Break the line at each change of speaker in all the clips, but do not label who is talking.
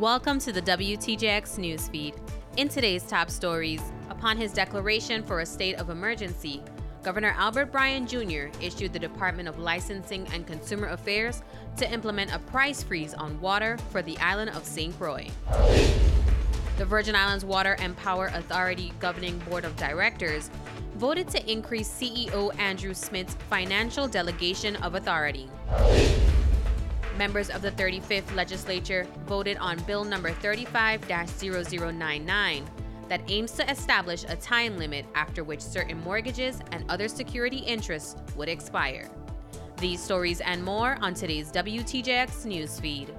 Welcome to the WTJX newsfeed. In today's top stories, upon his declaration for a state of emergency, Governor Albert Bryan Jr. issued the Department of Licensing and Consumer Affairs to implement a price freeze on water for the island of St. Croix. The Virgin Islands Water and Power Authority Governing Board of Directors voted to increase CEO Andrew Smith's financial delegation of authority. Members of the 35th legislature voted on Bill number 35 0099 that aims to establish a time limit after which certain mortgages and other security interests would expire. These stories and more on today's WTJX newsfeed.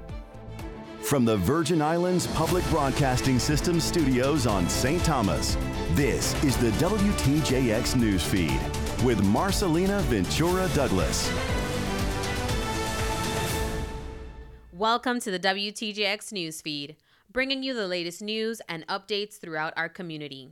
From the Virgin Islands Public Broadcasting System studios on St. Thomas, this is the WTJX newsfeed with Marcelina Ventura Douglas.
Welcome to the WTJX newsfeed, bringing you the latest news and updates throughout our community.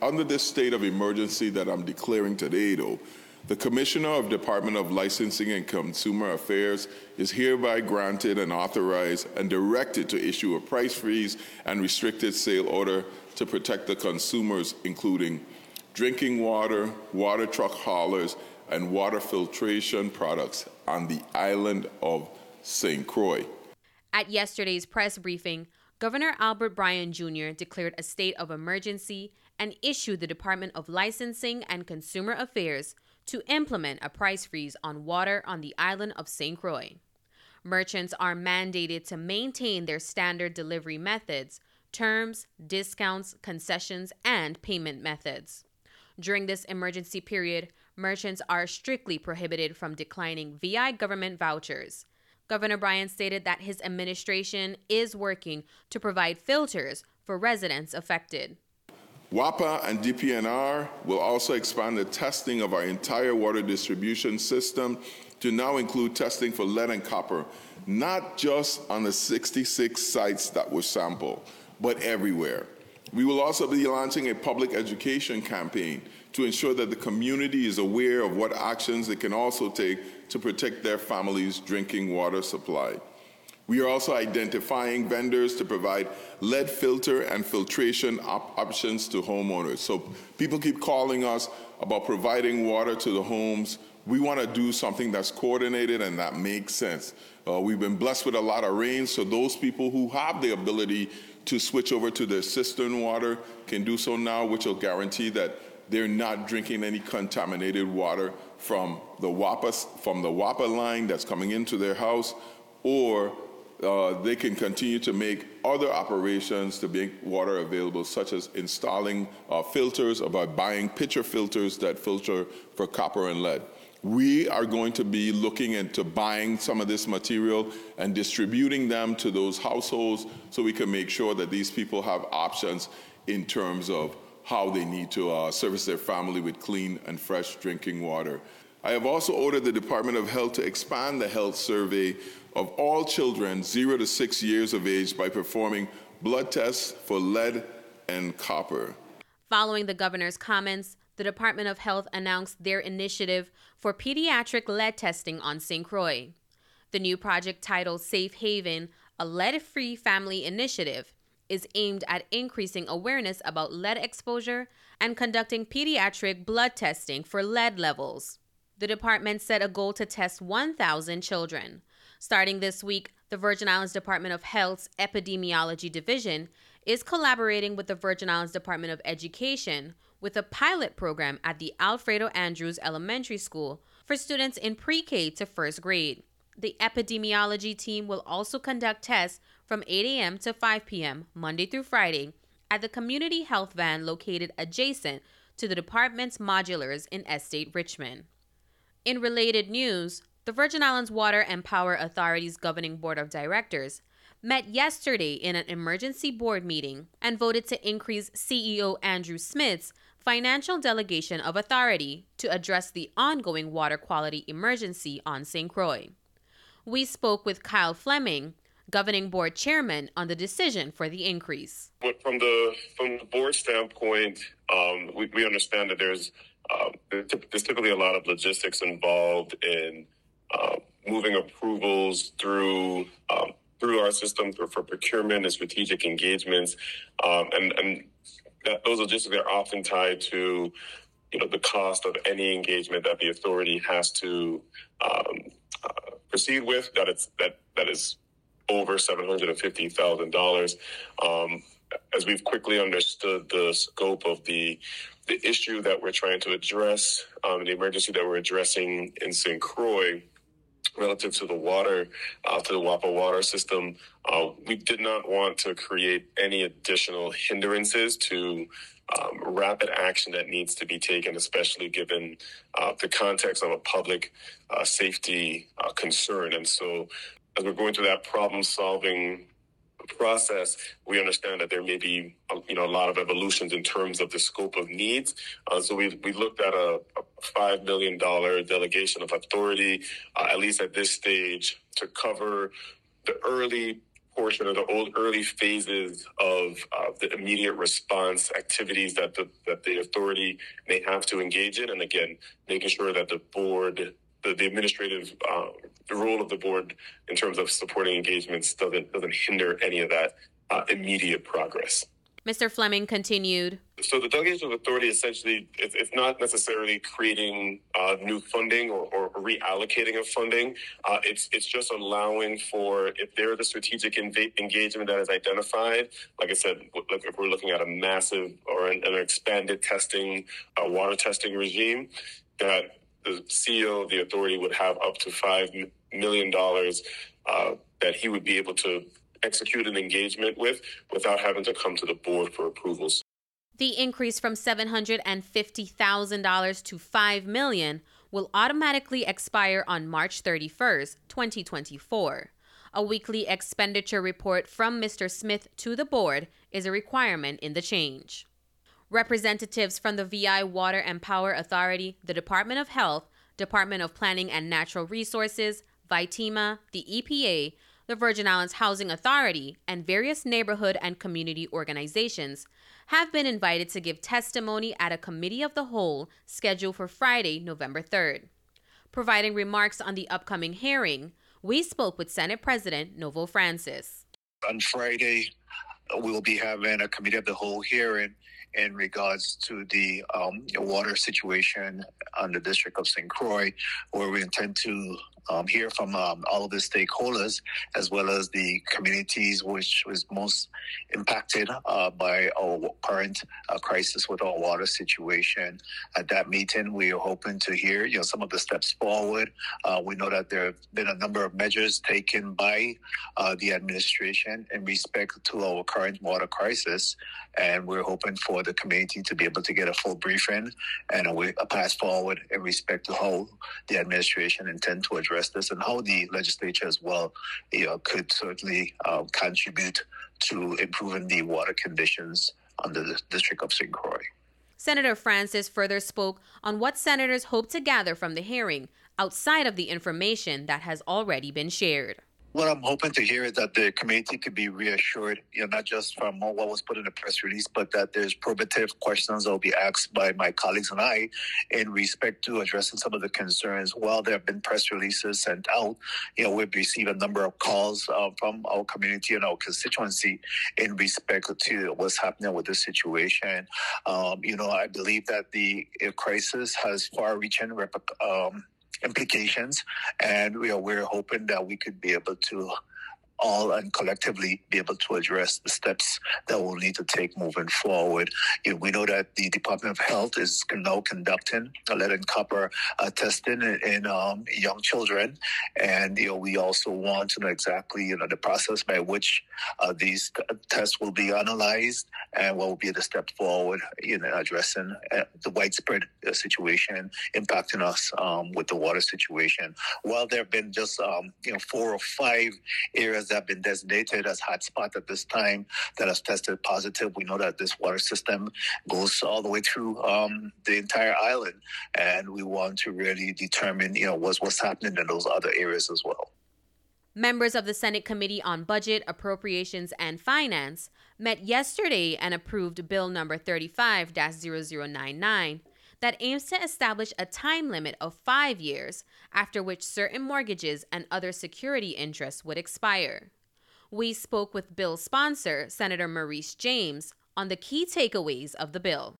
Under this state of emergency that I'm declaring today, though, the Commissioner of Department of Licensing and Consumer Affairs is hereby granted and authorized and directed to issue a price freeze and restricted sale order to protect the consumers, including drinking water, water truck haulers, and water filtration products on the island of St. Croix.
At yesterday's press briefing, Governor Albert Bryan Jr. declared a state of emergency and issued the Department of Licensing and Consumer Affairs to implement a price freeze on water on the island of St. Croix. Merchants are mandated to maintain their standard delivery methods, terms, discounts, concessions, and payment methods. During this emergency period, merchants are strictly prohibited from declining VI government vouchers Governor Bryan stated that his administration is working to provide filters for residents affected.
WAPA and DPNR will also expand the testing of our entire water distribution system to now include testing for lead and copper, not just on the 66 sites that were sampled, but everywhere. We will also be launching a public education campaign to ensure that the community is aware of what actions it can also take to protect their families' drinking water supply. We are also identifying vendors to provide lead filter and filtration op- options to homeowners. So people keep calling us about providing water to the homes. We want to do something that's coordinated and that makes sense. Uh, we've been blessed with a lot of rain, so those people who have the ability to switch over to their cistern water can do so now, which will guarantee that they're not drinking any contaminated water from the WAPA, from the WAPA line that's coming into their house, or uh, they can continue to make other operations to make water available, such as installing uh, filters or by buying pitcher filters that filter for copper and lead. We are going to be looking into buying some of this material and distributing them to those households so we can make sure that these people have options in terms of how they need to uh, service their family with clean and fresh drinking water. I have also ordered the Department of Health to expand the health survey of all children 0 to 6 years of age by performing blood tests for lead and copper.
Following the governor's comments, the Department of Health announced their initiative for pediatric lead testing on St. Croix. The new project titled Safe Haven, a lead free family initiative, is aimed at increasing awareness about lead exposure and conducting pediatric blood testing for lead levels. The department set a goal to test 1,000 children. Starting this week, the Virgin Islands Department of Health's Epidemiology Division is collaborating with the Virgin Islands Department of Education with a pilot program at the Alfredo Andrews Elementary School for students in pre K to first grade. The epidemiology team will also conduct tests from 8 a.m. to 5 p.m., Monday through Friday, at the community health van located adjacent to the department's modulars in Estate Richmond. In related news, the Virgin Islands Water and Power Authority's governing board of directors met yesterday in an emergency board meeting and voted to increase CEO Andrew Smith's financial delegation of authority to address the ongoing water quality emergency on St. Croix. We spoke with Kyle Fleming, governing board chairman, on the decision for the increase.
But from the from the board standpoint, um, we, we, understand that there's uh, there's typically a lot of logistics involved in uh, moving approvals through um, through our system for, for procurement and strategic engagements. Um, and and that, those logistics are often tied to you know the cost of any engagement that the authority has to um, uh, proceed with that it's that that is over seven hundred and fifty thousand um, dollars. As we've quickly understood the scope of the the issue that we're trying to address, um, the emergency that we're addressing in St. Croix, relative to the water, uh, to the WAPA water system, uh, we did not want to create any additional hindrances to um, rapid action that needs to be taken, especially given uh, the context of a public uh, safety uh, concern. And so, as we're going through that problem solving process, we understand that there may be, uh, you know, a lot of evolutions in terms of the scope of needs. Uh, so we we looked at a, a five million dollar delegation of authority, uh, at least at this stage, to cover the early portion of the old early phases of uh, the immediate response activities that the that the authority may have to engage in, and again, making sure that the board, the, the administrative, uh, the role of the board in terms of supporting engagements doesn't doesn't hinder any of that uh, immediate progress.
Mr. Fleming continued.
So the delegation of authority essentially it's, it's not necessarily creating uh, new funding or, or, reallocating of funding. Uh, it's it's just allowing for if there is a strategic inv- engagement that is identified. Like I said, like if we're looking at a massive or an, an expanded testing uh, water testing regime, that the CEO of the authority would have up to five million dollars uh, that he would be able to execute an engagement with without having to come to the board for approvals.
The increase from $750,000 to 5 million will automatically expire on March 31st, 2024. A weekly expenditure report from Mr. Smith to the board is a requirement in the change. Representatives from the VI Water and Power Authority, the Department of Health, Department of Planning and Natural Resources, VITEMA, the EPA, the Virgin Islands Housing Authority, and various neighborhood and community organizations have been invited to give testimony at a committee of the whole scheduled for Friday, November 3rd. Providing remarks on the upcoming hearing, we spoke with Senate President Novelle Francis.
On Friday, we will be having a committee of the whole hearing in regards to the um, water situation on the District of St. Croix, where we intend to um, hear from um, all of the stakeholders as well as the communities which was most impacted uh, by our current uh, crisis with our water situation. At that meeting, we are hoping to hear you know some of the steps forward. Uh, we know that there have been a number of measures taken by uh, the administration in respect to our current water crisis, and we're hoping for the community to be able to get a full briefing and a, way, a forward in respect to how the administration intend to address this and how the legislature as well you know, could certainly uh, contribute to improving the water conditions on the District of St. Croix.
Senator Francis further spoke on what senators hope to gather from the hearing outside of the information that has already been shared
what I'm hoping to hear is that the community could be reassured, you know, not just from what was put in the press release, but that there's probative questions that will be asked by my colleagues and I in respect to addressing some of the concerns. While there have been press releases sent out, you know, we've received a number of calls uh, from our community and our constituency in respect to what's happening with this situation. Um, you know, I believe that the crisis has far-reaching um, implications, and we are, we're hoping that we could be able to all and collectively be able to address the steps that we'll need to take moving forward. You know, we know that the Department of Health is now conducting a lead and copper uh, testing in, in um, young children, and you know we also want to know exactly you know the process by which uh, these t- tests will be analyzed and what will be the step forward in addressing uh, the widespread uh, situation impacting us um, with the water situation. While there have been just um, you know four or five areas areas that have been designated as hotspot at this time that has tested positive. We know that this water system goes all the way through um, the entire island, and we want to really determine, you know, what's what's happening in those other areas as well.
Members of the Senate Committee on Budget, Appropriations, and Finance met yesterday and approved Bill number 35 0099 that aims to establish a time limit of five years after which certain mortgages and other security interests would expire. We spoke with bill sponsor, Senator Marise James, on the key takeaways of the bill.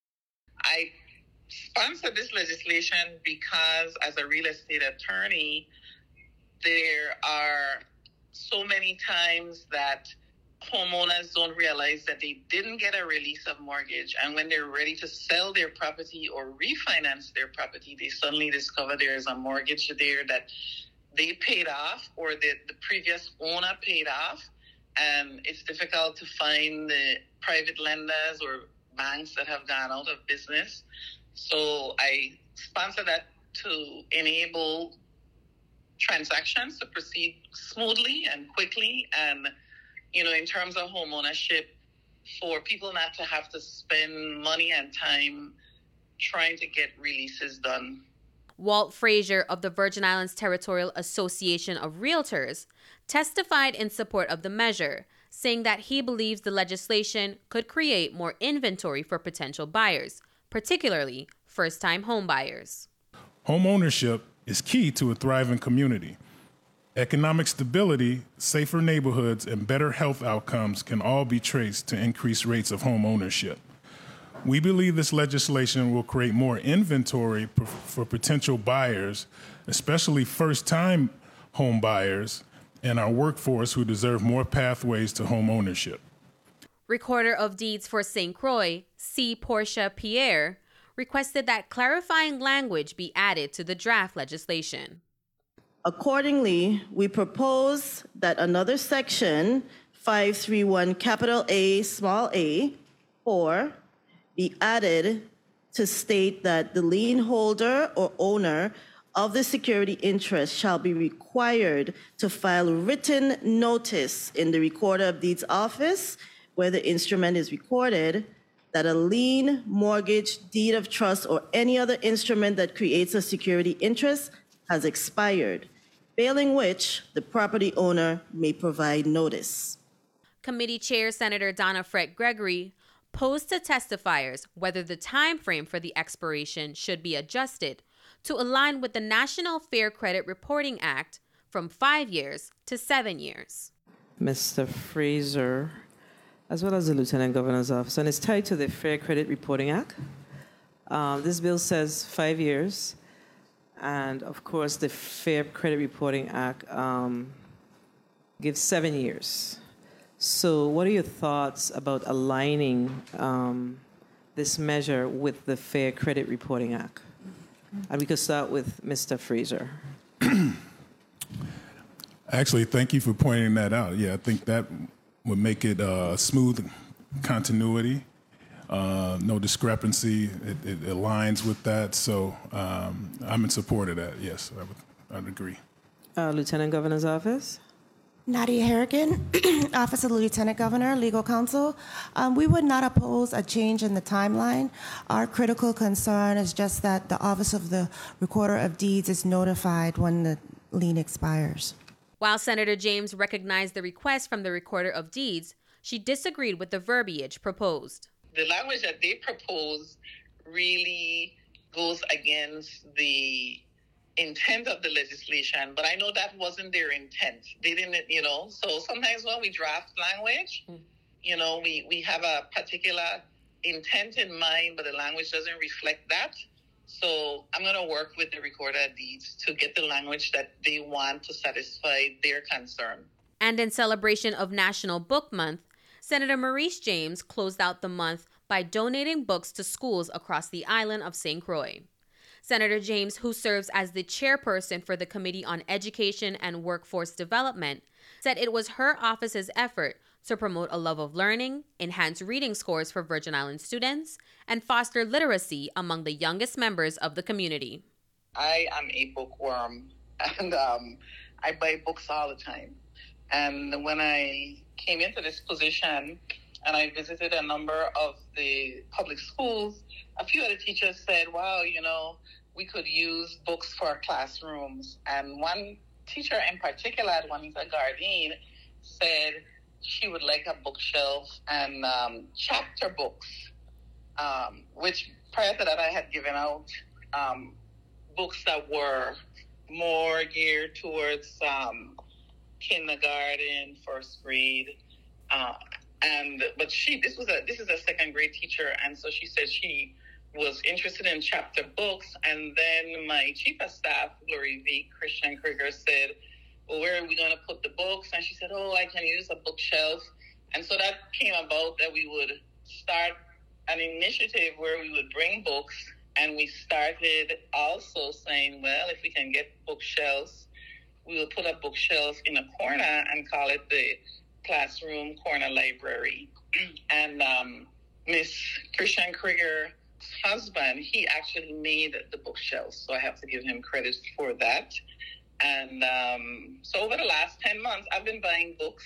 I sponsored this legislation because, as a real estate attorney, there are so many times that homeowners don't realize that they didn't get a release of mortgage. And when they're ready to sell their property or refinance their property, they suddenly discover there is a mortgage there that they paid off or the, the previous owner paid off. And it's difficult to find the private lenders or banks that have gone out of business. So I sponsor that to enable transactions to proceed smoothly and quickly and you know in terms of home ownership for people not to have to spend money and time trying to get releases done
Walt Frazier of the Virgin Islands Territorial Association of Realtors testified in support of the measure, saying that he believes the legislation could create more inventory for potential buyers, particularly first time homebuyers.
Home ownership is key to a thriving community. Economic stability, safer neighborhoods, and better health outcomes can all be traced to increased rates of home ownership. We believe this legislation will create more inventory for potential buyers, especially first time home buyers, and our workforce who deserve more pathways to home ownership.
Recorder of Deeds for St. Croix, C. Portia Pierre, requested that clarifying language be added to the draft legislation.
Accordingly, we propose that another section, 531 capital A small a, 4, be added to state that the lien holder or owner of the security interest shall be required to file written notice in the recorder of deeds office where the instrument is recorded that a lien, mortgage, deed of trust, or any other instrument that creates a security interest has expired, failing which the property owner may provide notice.
Committee Chair Senator Donna Frett Gregory posed to testifiers whether the time frame for the expiration should be adjusted to align with the National Fair Credit Reporting Act from five years to seven years.
Mr. Fraser, as well as the Lieutenant Governor's Office, and it's tied to the Fair Credit Reporting Act. Um, this bill says five years, and of course, the Fair Credit Reporting Act um, gives seven years. So, what are your thoughts about aligning um, this measure with the Fair Credit Reporting Act? And we could start with Mr. Fraser.
Actually, thank you for pointing that out. Yeah, I think that would make it uh, smooth continuity, uh, no discrepancy. It, it, aligns with that. So um, I'm in support of that. Yes, I would, I'd agree.
Uh, Lieutenant Governor's Office.
Nadia Harrigan, Office of the Lieutenant Governor, Legal Counsel. Um, we would not oppose a change in the timeline. Our critical concern is just that the Office of the Recorder of Deeds is notified when the lien expires.
While Senator James recognized the request from the Recorder of Deeds, she disagreed with the verbiage proposed.
The language that they propose really goes against the intent of the legislation, but I know that wasn't their intent. They didn't, you know. So sometimes when we draft language, mm. you know, we, we have a particular intent in mind, but the language doesn't reflect that. So I'm going to work with the recorder deeds to get the language that they want to satisfy their concern.
And in celebration of National Book Month, Senator Marise James closed out the month by donating books to schools across the island of St. Croix. Senator James, who serves as the chairperson for the Committee on Education and Workforce Development, said it was her office's effort to promote a love of learning, enhance reading scores for Virgin Island students, and foster literacy among the youngest members of the community.
I am a bookworm and um, I buy books all the time. And when I came into this position and I visited a number of the public schools, a few of the teachers said, wow, you know, we could use books for our classrooms. And one teacher in particular, Juanita Gardine, said, she would like a bookshelf and um, chapter books, um, which prior to that I had given out um, books that were more geared towards um, kindergarten, first grade. Uh, and but she this was a this is a second grade teacher and so she said she was interested in chapter books and then my chief of staff glory v christian krieger said well where are we going to put the books and she said oh i can use a bookshelf and so that came about that we would start an initiative where we would bring books and we started also saying well if we can get bookshelves we will put up bookshelves in a corner and call it the classroom corner library. and um, Miss Christian Krieger's husband, he actually made the bookshelves. So I have to give him credit for that. And um, so over the last 10 months, I've been buying books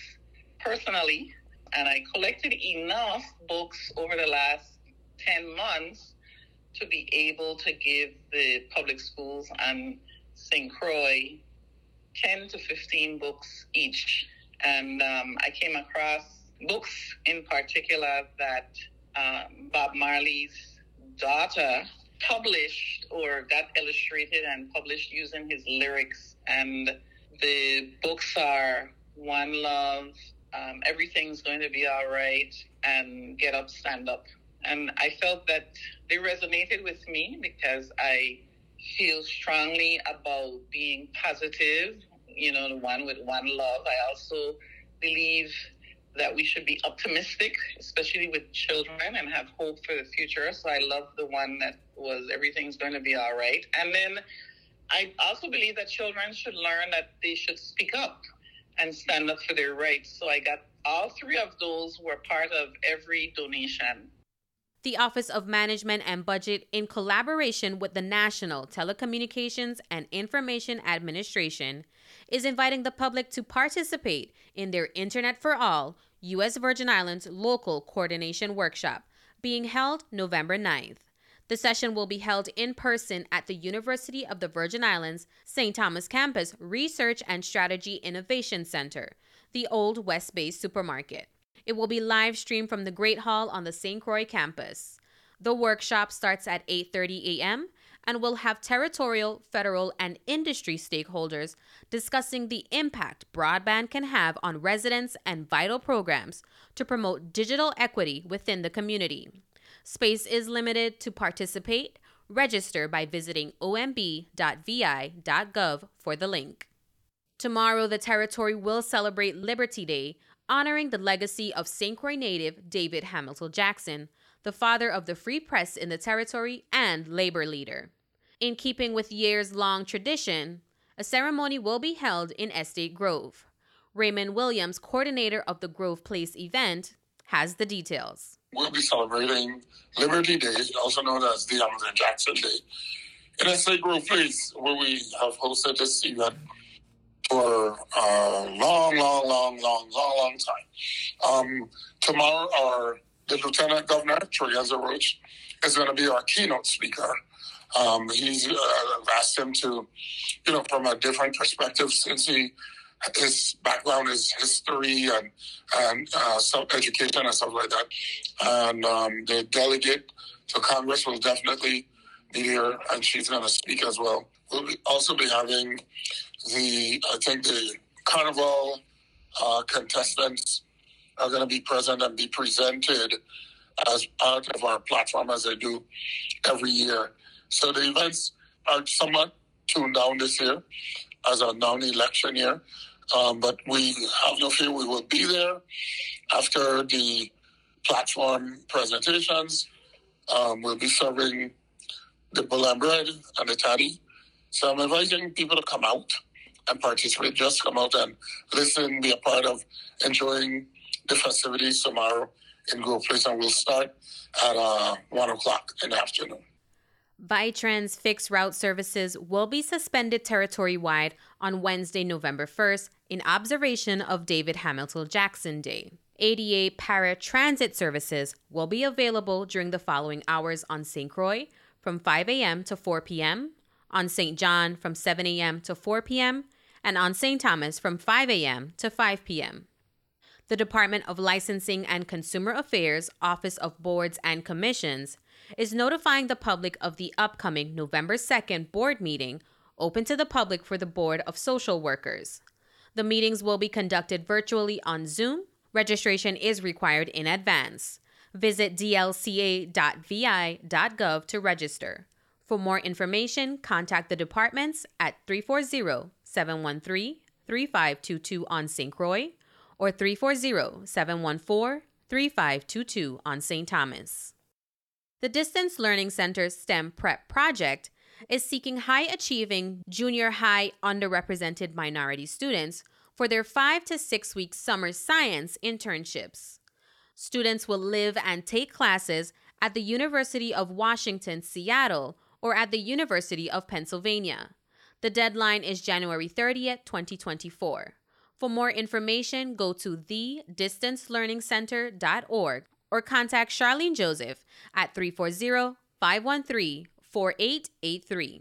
personally, and I collected enough books over the last 10 months to be able to give the public schools and St. Croix 10 to 15 books each and um, I came across books in particular that um, Bob Marley's daughter published or got illustrated and published using his lyrics. And the books are One Love, um, Everything's Going to Be All Right, and Get Up, Stand Up. And I felt that they resonated with me because I feel strongly about being positive you know, the one with one love. I also believe that we should be optimistic, especially with children, and have hope for the future. So I love the one that was everything's going to be all right. And then I also believe that children should learn that they should speak up and stand up for their rights. So I got all three of those were part of every donation.
The Office of Management and Budget, in collaboration with the National Telecommunications and Information Administration, is inviting the public to participate in their Internet for All U.S. Virgin Islands Local Coordination Workshop being held November 9th. The session will be held in person at the University of the Virgin Islands St. Thomas Campus Research and Strategy Innovation Center, the old West Bay supermarket. It will be live streamed from the Great Hall on the St. Croix campus. The workshop starts at 8:30 a.m and will have territorial, federal, and industry stakeholders discussing the impact broadband can have on residents and vital programs to promote digital equity within the community. Space is limited to participate. Register by visiting omb.vi.gov for the link. Tomorrow, the territory will celebrate Liberty Day, honoring the legacy of St. Croix native David Hamilton Jackson, the father of the free press in the territory and labor leader. In keeping with years long tradition, a ceremony will be held in Estate Grove. Raymond Williams, coordinator of the Grove Place event, has the details.
We'll be celebrating Liberty Day, also known as the Hamilton Jackson Day, in Estate Grove Place, where we have hosted this event for a long, long, long, long, long, long time. Um, tomorrow, our the Lieutenant Governor, Tregenza Roach, is going to be our keynote speaker. Um, he's uh, asked him to, you know, from a different perspective, since he his background is history and and uh, education and stuff like that. And um, the delegate to Congress will definitely be here, and she's going to speak as well. We'll also be having the I think the carnival uh, contestants are going to be present and be presented as part of our platform as they do every year. So the events are somewhat tuned down this year as a non-election year. Um, but we have no fear we will be there after the platform presentations. Um, we'll be serving the bull and bread and the toddy. So I'm inviting people to come out and participate. Just come out and listen, be a part of enjoying the festivities tomorrow in Grove Place, and we'll start at uh, 1 o'clock in the afternoon.
Vitrans fixed route services will be suspended territory wide on Wednesday, November 1st, in observation of David Hamilton Jackson Day. ADA paratransit services will be available during the following hours on St. Croix from 5 a.m. to 4 p.m., on St. John from 7 a.m. to 4 p.m., and on St. Thomas from 5 a.m. to 5 p.m. The Department of Licensing and Consumer Affairs Office of Boards and Commissions is notifying the public of the upcoming November 2nd board meeting open to the public for the Board of Social Workers. The meetings will be conducted virtually on Zoom. Registration is required in advance. Visit dlca.vi.gov to register. For more information, contact the departments at 340 713 3522 on St. Croix or 340 714 3522 on St. Thomas. The Distance Learning Center STEM Prep project is seeking high achieving junior high underrepresented minority students for their five to six week summer science internships. Students will live and take classes at the University of Washington, Seattle, or at the University of Pennsylvania. The deadline is January 30th, 2024. For more information, go to thedistancelearningcenter.org or contact Charlene Joseph at 340 513 4883.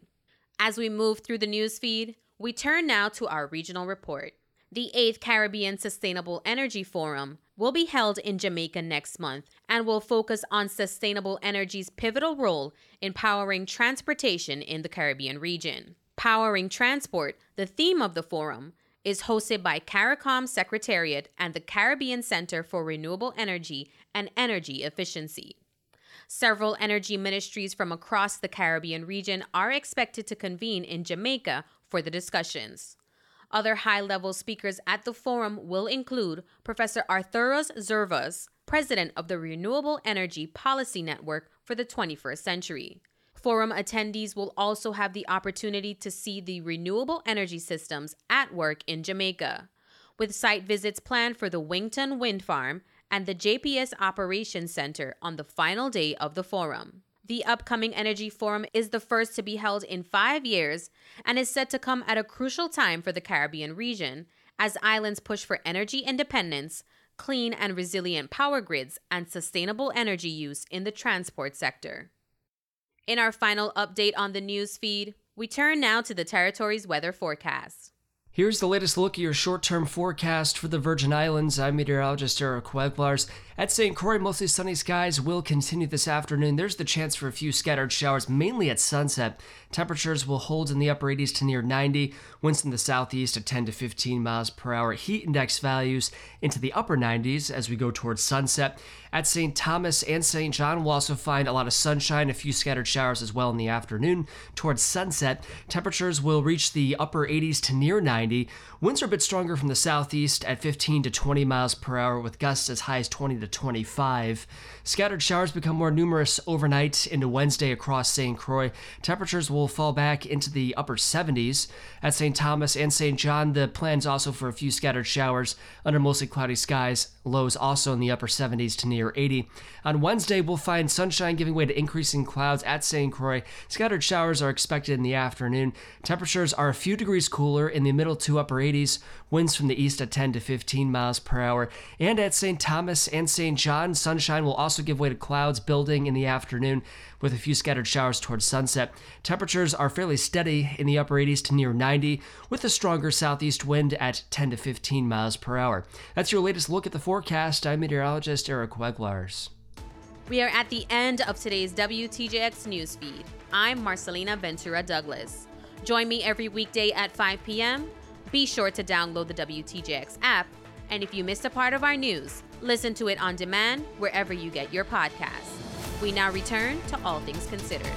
As we move through the news feed, we turn now to our regional report. The 8th Caribbean Sustainable Energy Forum will be held in Jamaica next month and will focus on sustainable energy's pivotal role in powering transportation in the Caribbean region. Powering Transport, the theme of the forum, is hosted by CARICOM Secretariat and the Caribbean Center for Renewable Energy and Energy Efficiency. Several energy ministries from across the Caribbean region are expected to convene in Jamaica for the discussions. Other high level speakers at the forum will include Professor Arthouros Zervos, president of the Renewable Energy Policy Network for the 21st Century. Forum attendees will also have the opportunity to see the renewable energy systems at work in Jamaica, with site visits planned for the Wigton Wind Farm and the JPS Operations Center on the final day of the forum. The upcoming Energy Forum is the first to be held in five years and is set to come at a crucial time for the Caribbean region as islands push for energy independence, clean and resilient power grids, and sustainable energy use in the transport sector. In our final update on the news feed, we turn now to the territory's weather forecast.
Here's the latest look at your short term forecast for the Virgin Islands. I'm meteorologist Eric Weglars. At St. Croix, mostly sunny skies will continue this afternoon. There's the chance for a few scattered showers, mainly at sunset. Temperatures will hold in the upper 80s to near 90. Winds in the southeast at 10 to 15 miles per hour. Heat index values into the upper 90s as we go towards sunset. At St. Thomas and St. John, we'll also find a lot of sunshine, a few scattered showers as well in the afternoon. Towards sunset, temperatures will reach the upper 80s to near 90. Winds are a bit stronger from the southeast at 15 to 20 miles per hour, with gusts as high as 20 to 25. Scattered showers become more numerous overnight into Wednesday across St. Croix. Temperatures will fall back into the upper 70s. At St. Thomas and St. John, the plan's also for a few scattered showers under mostly cloudy skies. Lows also in the upper 70s to near 80. On Wednesday, we'll find sunshine giving way to increasing clouds at St. Croix. Scattered showers are expected in the afternoon. Temperatures are a few degrees cooler in the middle to upper 80s. Winds from the east at 10 to 15 miles per hour. And at St. Thomas and St. John, sunshine will also give way to clouds building in the afternoon with a few scattered showers towards sunset. Temperatures are fairly steady in the upper 80s to near 90 with a stronger southeast wind at 10 to 15 miles per hour. That's your latest look at the forecast. I'm meteorologist Eric Weglars.
We are at the end of today's WTJX newsfeed. I'm Marcelina Ventura Douglas. Join me every weekday at 5 p.m. Be sure to download the WTJX app, and if you missed a part of our news, listen to it on demand wherever you get your podcasts. We now return to All Things Considered.